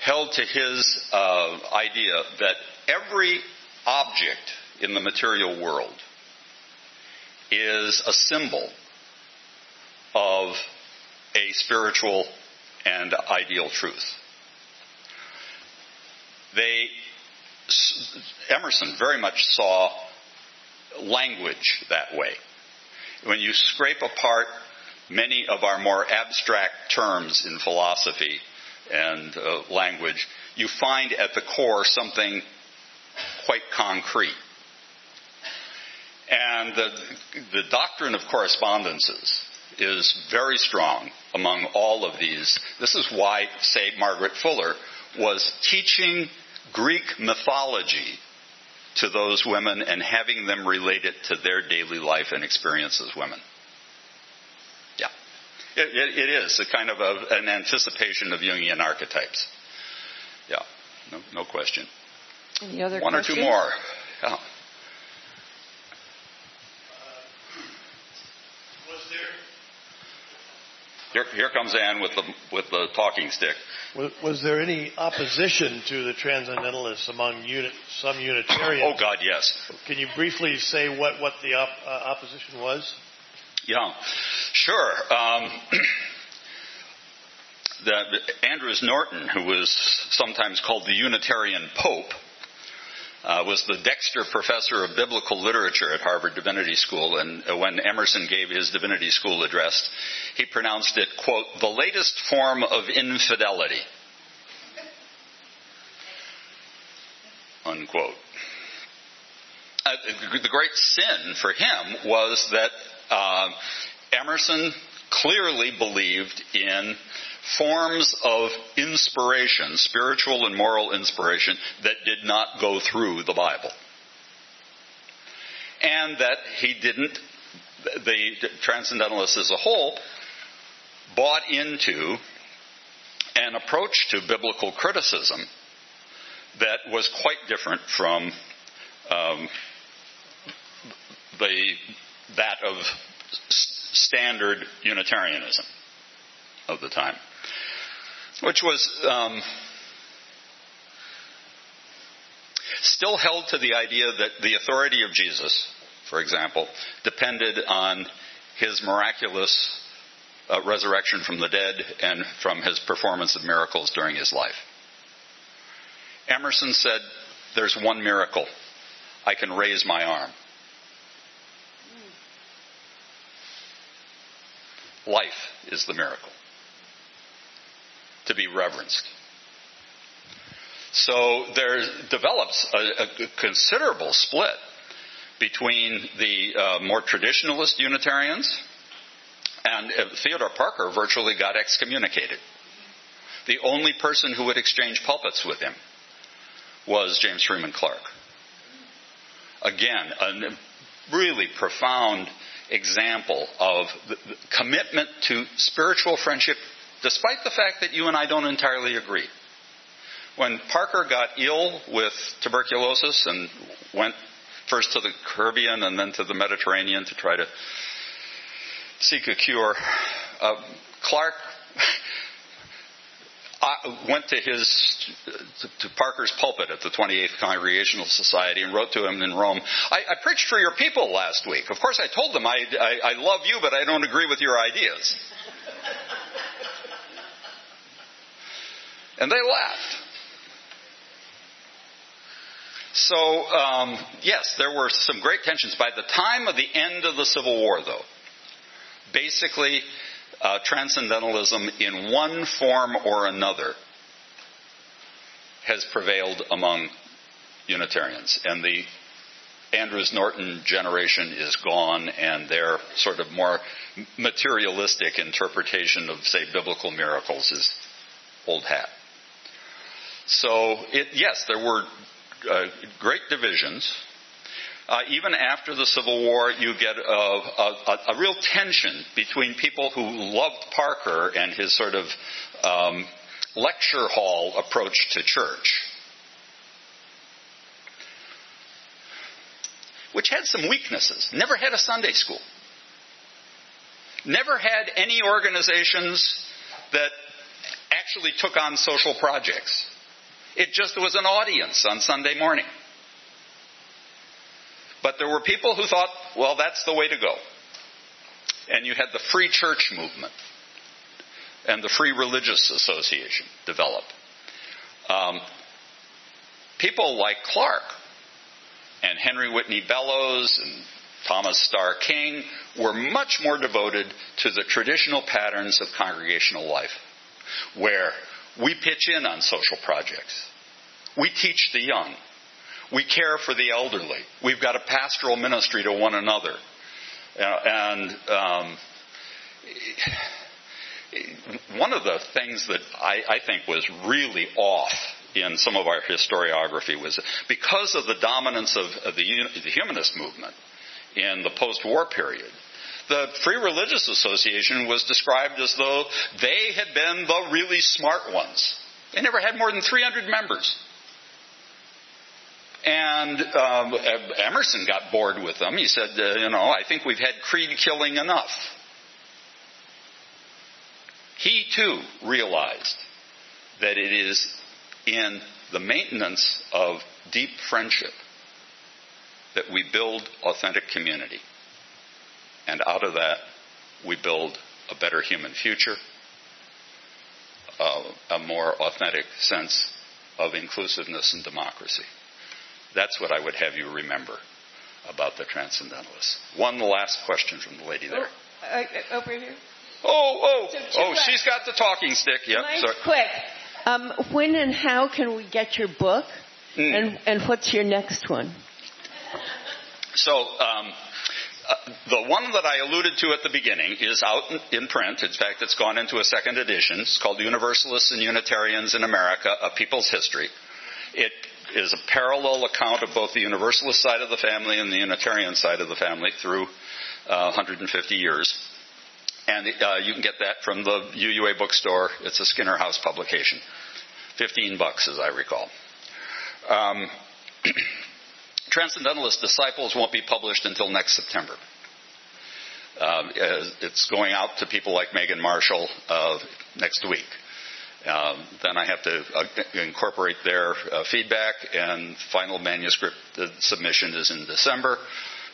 held to his uh, idea that every object in the material world is a symbol of a spiritual and ideal truth. They, Emerson very much saw language that way. When you scrape apart many of our more abstract terms in philosophy and uh, language, you find at the core something quite concrete. And the, the doctrine of correspondences is very strong among all of these. This is why, say, Margaret Fuller was teaching Greek mythology to those women and having them relate it to their daily life and experience as women. Yeah. it, it, it is a kind of a, an anticipation of Jungian archetypes. Yeah, no, no question.
Any other
One questions? or two more. Yeah. Here, here comes Anne with the with the talking stick.
Was, was there any opposition to the transcendentalists among uni, some Unitarians?
Oh God, yes.
Can you briefly say what what the op, uh, opposition was?
Yeah, sure. Um, the, Andrews Norton, who was sometimes called the Unitarian Pope, uh, was the Dexter Professor of Biblical Literature at Harvard Divinity School, and uh, when Emerson gave his Divinity School address, he pronounced it, quote, the latest form of infidelity. Unquote. Uh, the great sin for him was that uh, Emerson clearly believed in forms of inspiration, spiritual and moral inspiration, that did not go through the Bible. And that he didn't, the transcendentalists as a whole, bought into an approach to biblical criticism that was quite different from um, the that of standard Unitarianism of the time which was um, still held to the idea that the authority of Jesus, for example, depended on his miraculous uh, resurrection from the dead and from his performance of miracles during his life. Emerson said, There's one miracle. I can raise my arm. Life is the miracle. To be reverenced. So there develops a, a considerable split between the uh, more traditionalist Unitarians and uh, Theodore Parker virtually got excommunicated. The only person who would exchange pulpits with him was James Freeman Clarke. Again, a really profound example of commitment to spiritual friendship, despite the fact that you and I don't entirely agree. When Parker got ill with tuberculosis and went first to the Caribbean and then to the Mediterranean to try to seek a cure, uh, Clarke went to his to, Parker's pulpit at the 28th Congregational Society and wrote to him in Rome. I, I preached for your people last week. Of course, I told them I, I, I love you, but I don't agree with your ideas. And they laughed. So, um, yes, there were some great tensions. By the time of the end of the Civil War, though, basically uh, transcendentalism in one form or another has prevailed among Unitarians. And the Andrews Norton generation is gone, and their sort of more materialistic interpretation of, say, biblical miracles is old hat. So, it, yes, there were uh, great divisions. Uh, even after the Civil War, you get a, a, a, real tension between people who loved Parker and his sort of um, lecture hall approach to church, which had some weaknesses. Never had a Sunday school. Never had any organizations that actually took on social projects. It just was an audience on Sunday morning. But there were people who thought, well, that's the way to go. And you had the free church movement and the Free Religious Association develop. Um, people like Clarke and Henry Whitney Bellows and Thomas Starr King were much more devoted to the traditional patterns of congregational life, where we pitch in on social projects. We teach the young. We care for the elderly. We've got a pastoral ministry to one another. Uh, and um, one of the things that I, I think was really off in some of our historiography was because of the dominance of, of the, the humanist movement in the post-war period. The Free Religious Association was described as though they had been the really smart ones. They never had more than 300 members. And um, Emerson got bored with them. He said, uh, you know, I think we've had creed killing enough. He too realized that it is in the maintenance of deep friendship that we build authentic community. And out of that, we build a better human future, uh, a more authentic sense of inclusiveness and democracy. That's what I would have you remember about the transcendentalists. One last question from the lady there.
Oh, uh, over here.
Oh, oh, so oh, she's got the talking stick. Yep.
Mine's
sorry.
quick. Um, when and how can we get your book?
Mm.
And, and what's your next one?
So, um, uh, the one that I alluded to at the beginning is out in, in, print. In fact, it's gone into a second edition. It's called Universalists and Unitarians in America, A People's History. It is a parallel account of both the Universalist side of the family and the Unitarian side of the family through uh, 150 years. And uh, you can get that from the UUA bookstore. It's a Skinner House publication. 15 bucks, as I recall. Um, Transcendentalist Disciples won't be published until next September. Uh, it's going out to people like Megan Marshall uh, next week. Um, then I have to uh, incorporate their uh, feedback, and final manuscript submission is in December,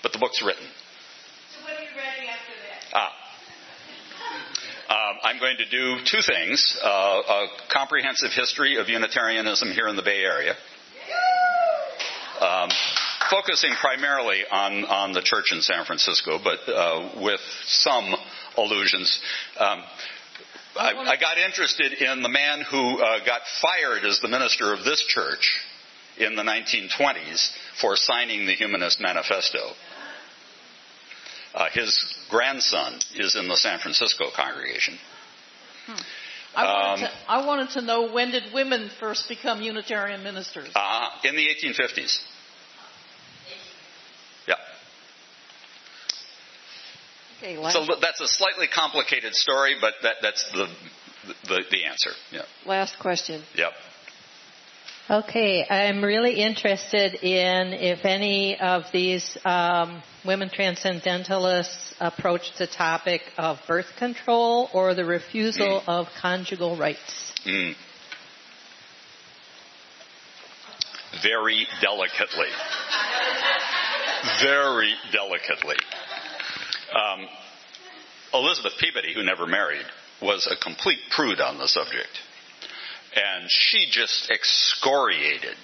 but the book's written.
So what are you writing after that?
Ah. Um, I'm going to do two things uh, a comprehensive history of Unitarianism here in the Bay Area, um, focusing primarily on, on the church in San Francisco, but uh, with some allusions. Um, I, I, got interested in the man who uh, got fired as the minister of this church in the 1920s for signing the Humanist Manifesto. Uh, his grandson is in the San Francisco congregation.
Hmm. I, wanted um, to, I, wanted to, know when did women first become Unitarian ministers?
Uh, in the 1850s. Yeah.
Okay,
so that's a slightly complicated story, but that, that's the, the, the answer. Yeah.
Last question.
Yep.
Okay, I'm really interested in if any of these um, women transcendentalists approach the topic of birth control or the refusal mm. of conjugal rights.
Mm. Very delicately. Very delicately. Um, Elizabeth Peabody, who never married, was a complete prude on the subject and she just excoriated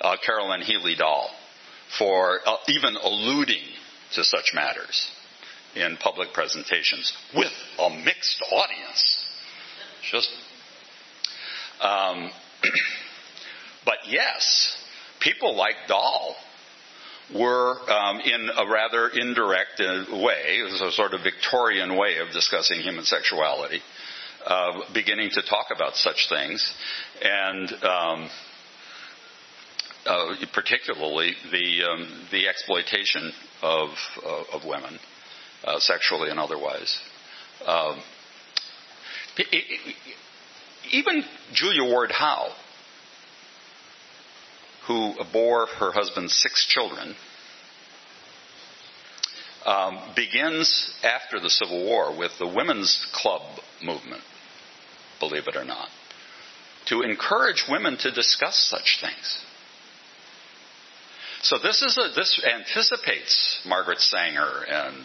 uh, Carolyn Healey Dall for uh, even alluding to such matters in public presentations with a mixed audience. Just, um, but yes, people like Dall were um, in a rather indirect uh, way, it was a sort of Victorian way of discussing human sexuality, uh, beginning to talk about such things, and um, uh, particularly the um, the exploitation of uh, of women, uh, sexually and otherwise. Um, it, it, even Julia Ward Howe, who bore her husband six children, um, begins after the Civil War with the Women's Club movement, believe it or not, to encourage women to discuss such things. So this is a, this anticipates Margaret Sanger and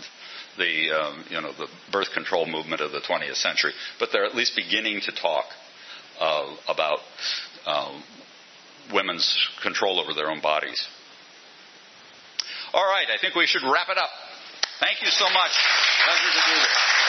the um, you know the birth control movement of the 20th century, but they're at least beginning to talk uh, about uh, women's control over their own bodies. All right, I think we should wrap it up. Thank you so much. Pleasure to do this.